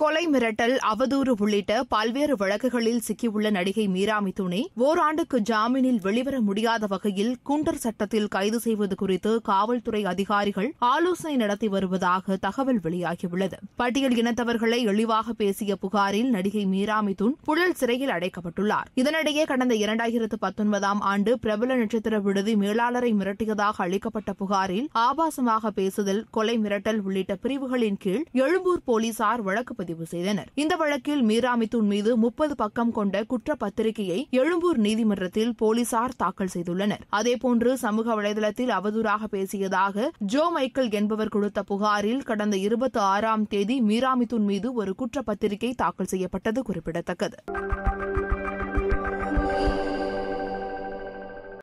கொலை மிரட்டல் அவதூறு உள்ளிட்ட பல்வேறு வழக்குகளில் சிக்கியுள்ள நடிகை மீரா மிதுனை ஓராண்டுக்கு ஜாமீனில் வெளிவர முடியாத வகையில் குண்டர் சட்டத்தில் கைது செய்வது குறித்து காவல்துறை அதிகாரிகள் ஆலோசனை நடத்தி வருவதாக தகவல் வெளியாகியுள்ளது. பட்டியல் இனத்தவர்களை இழிவாக பேசிய புகாரில் நடிகை மீரா மிதுன் புழல் சிறையில் அடைக்கப்பட்டுள்ளார். இதனிடையே கடந்த இரண்டாயிரத்து பத்தொன்பதாம் ஆண்டு பிரபல நட்சத்திர விடுதி மேலாளரை மிரட்டியதாக அளிக்கப்பட்ட புகாரில் ஆபாசமாக பேசுதல் கொலை மிரட்டல் உள்ளிட்ட பிரிவுகளின் கீழ் எழும்பூர் போலீசார் வழக்கு பதிவு செய்தனர். இந்த வழக்கில் மீரா மீது முப்பது பக்கம் கொண்ட குற்றப்பத்திரிகையை எழும்பூர் நீதிமன்றத்தில் போலீசார் தாக்கல் செய்துள்ளனர். அதேபோன்று சமூக வலைதளத்தில் அவதூறாக பேசியதாக ஜோ மைக்கேல் என்பவர் கொடுத்த புகாரில் கடந்த இருபத்தி ஆறாம் தேதி மீராமித்துன் மீது ஒரு குற்றப்பத்திரிகை தாக்கல் செய்யப்பட்டது குறிப்பிடத்தக்கது.